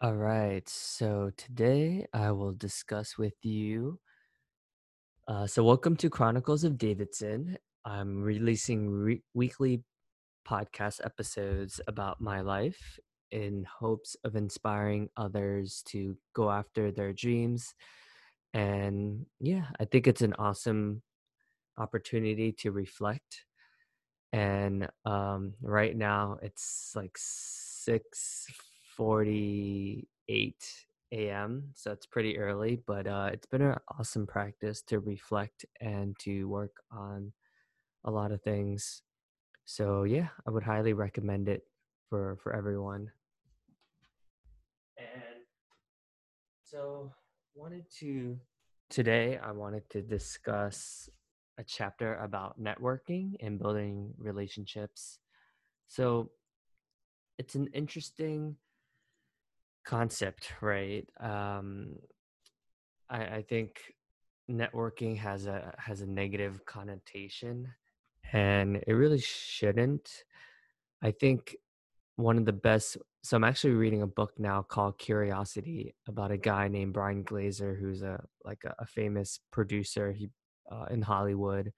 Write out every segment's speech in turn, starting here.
All right, so today I will discuss with you. Uh, so, welcome to Chronicles of Davidson. I'm releasing re- weekly podcast episodes about my life in hopes of inspiring others to go after their dreams. And yeah, I think it's an awesome opportunity to reflect. And um, right now it's like 6:48 a.m. So it's pretty early, but uh, it's been an awesome practice to reflect and to work on a lot of things. So yeah, I would highly recommend it for for everyone. And so wanted to today I wanted to discuss a chapter about networking and building relationships. So it's an interesting concept, right? Um, I, I think networking has a has a negative connotation, and it really shouldn't. I think one of the best. So I'm actually reading a book now called Curiosity about a guy named Brian Grazer, who's a like a, a famous producer he uh, in Hollywood,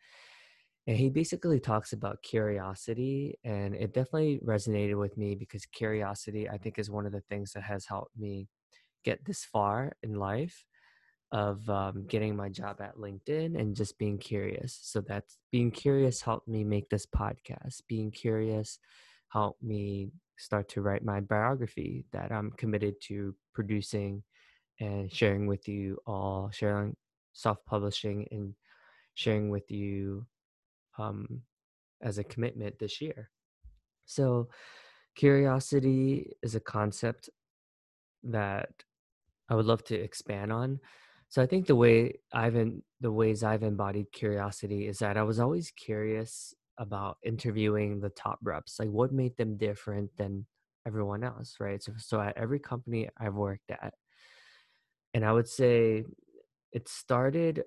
and he basically talks about curiosity, and it definitely resonated with me because curiosity, I think, is one of the things that has helped me get this far in life of um, getting my job at LinkedIn and just being curious. So that's being curious helped me make this podcast. Being curious helped me start to write my biography that I'm committed to producing and sharing with you all, sharing self publishing and sharing with you um, as a commitment this year. So, curiosity is a concept that I would love to expand on. So, I think the way I've in the ways I've embodied curiosity is that I was always curious about interviewing the top reps, like what made them different than everyone else, right? So, so at every company I've worked at, and I would say it started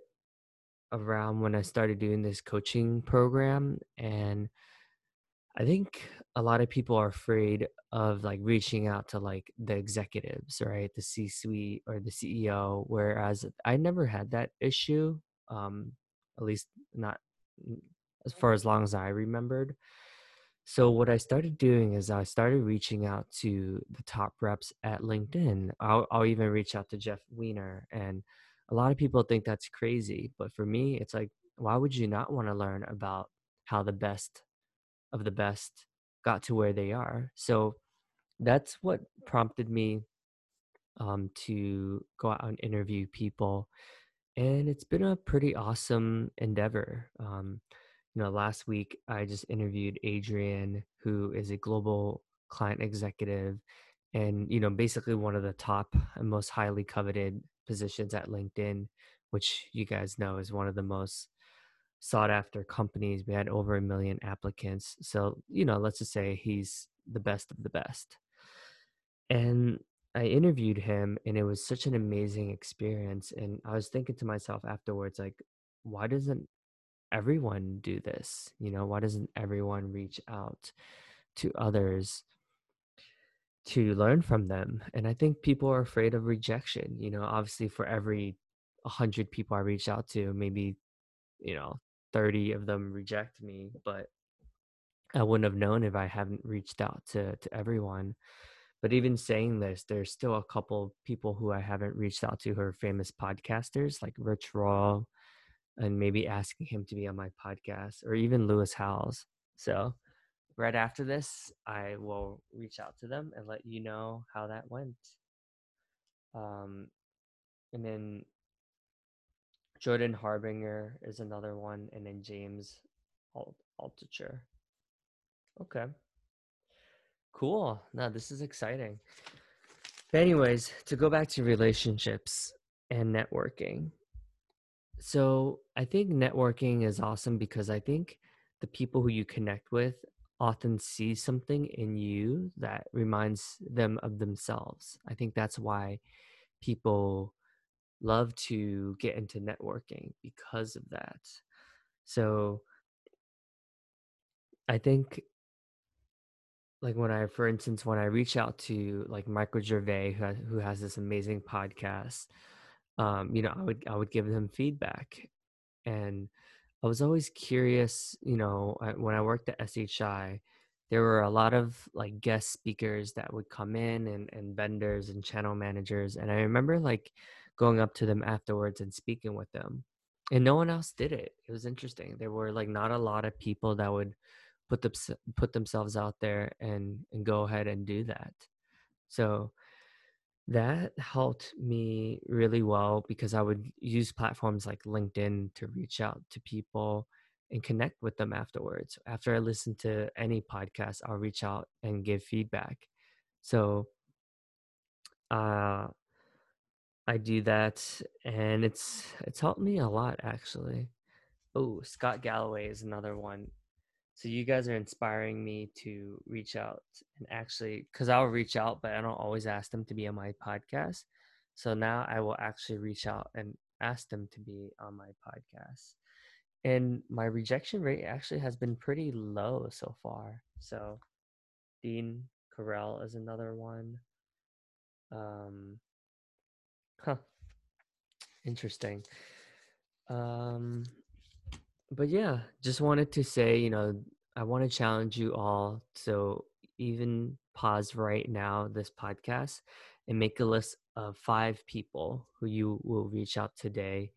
around when I started doing this coaching program and I think a lot of people are afraid of like reaching out to like the executives, right? The C suite or the CEO, whereas I never had that issue, um, at least not as far as long as I remembered. So what I started doing is I started reaching out to the top reps at LinkedIn. I'll, I'll even reach out to Jeff Weiner, and a lot of people think that's crazy, but for me, it's like, why would you not want to learn about how the best of the best got to where they are? So that's what prompted me um, to go out and interview people, and it's been a pretty awesome endeavor. Um, you know, last week I just interviewed Adrian, who is a global client executive and, you know, basically one of the top and most highly coveted positions at LinkedIn, which you guys know is one of the most sought after companies. We had over a million applicants. So, you know, let's just say he's the best of the best. And I interviewed him and it was such an amazing experience. And I was thinking to myself afterwards, like, why doesn't everyone do this? You know, why doesn't everyone reach out to others to learn from them? And I think people are afraid of rejection. You know, obviously, for every 100 people I reach out to, maybe, you know, 30 of them reject me, but I wouldn't have known if I haven't reached out to, to everyone. But even saying this, there's still a couple people who I haven't reached out to who are famous podcasters like Rich Roll, and maybe asking him to be on my podcast or even Lewis Howes. So, right after this, I will reach out to them and let you know how that went. Um, and then Jordan Harbinger is another one, and then James Alt- Altucher. Okay. Cool. Now, this is exciting. But anyways, to go back to relationships and networking, so I think networking is awesome because I think the people who you connect with often see something in you that reminds them of themselves. I think that's why people love to get into networking because of that. So I think like when I, for instance, when I reach out to like Michael Gervais, who has, who has this amazing podcast, um, you know, I would I would give them feedback, and I was always curious. You know, when I worked at SHI, there were a lot of like guest speakers that would come in and and vendors and channel managers, and I remember like going up to them afterwards and speaking with them, and no one else did it. It was interesting. There were like not a lot of people that would put them put themselves out there and and go ahead and do that. So that helped me really well because I would use platforms like LinkedIn to reach out to people and connect with them afterwards. After I listen to any podcast, I'll reach out and give feedback. So uh I do that and it's it's helped me a lot actually. Oh, Scott Galloway is another one so you guys are inspiring me to reach out and actually, because I'll reach out, but I don't always ask them to be on my podcast. So now I will actually reach out and ask them to be on my podcast. And my rejection rate actually has been pretty low so far. So Dean Carell is another one. Um, huh. Interesting. Um, but yeah, just wanted to say, you know, I want to challenge you all. So even pause right now, this podcast, and make a list of five people who you will reach out today,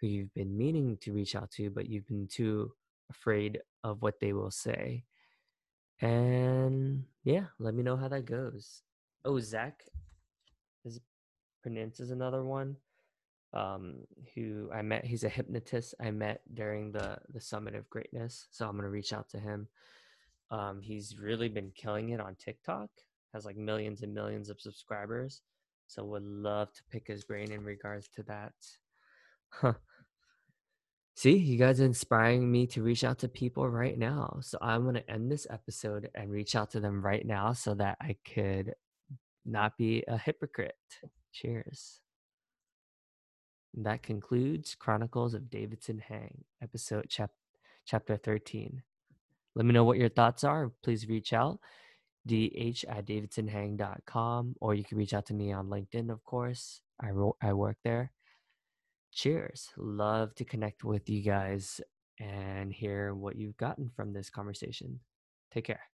who you've been meaning to reach out to, but you've been too afraid of what they will say. And yeah, let me know how that goes. Oh, Zach is pronounces another one um, who I met. He's a hypnotist I met during the the Summit of Greatness. So I'm gonna reach out to him. Um, he's really been killing it on TikTok. Has like millions and millions of subscribers. So would love to pick his brain in regards to that. See, you guys are inspiring me to reach out to people right now. So I'm going to end this episode and reach out to them right now so that I could not be a hypocrite. Cheers. That concludes Chronicles of Davidson Hang, episode chap- chapter 13. Let me know what your thoughts are. Please reach out, dh at davidsonhang.com, or you can reach out to me on LinkedIn, of course. I, ro- I work there. Cheers. Love to connect with you guys and hear what you've gotten from this conversation. Take care.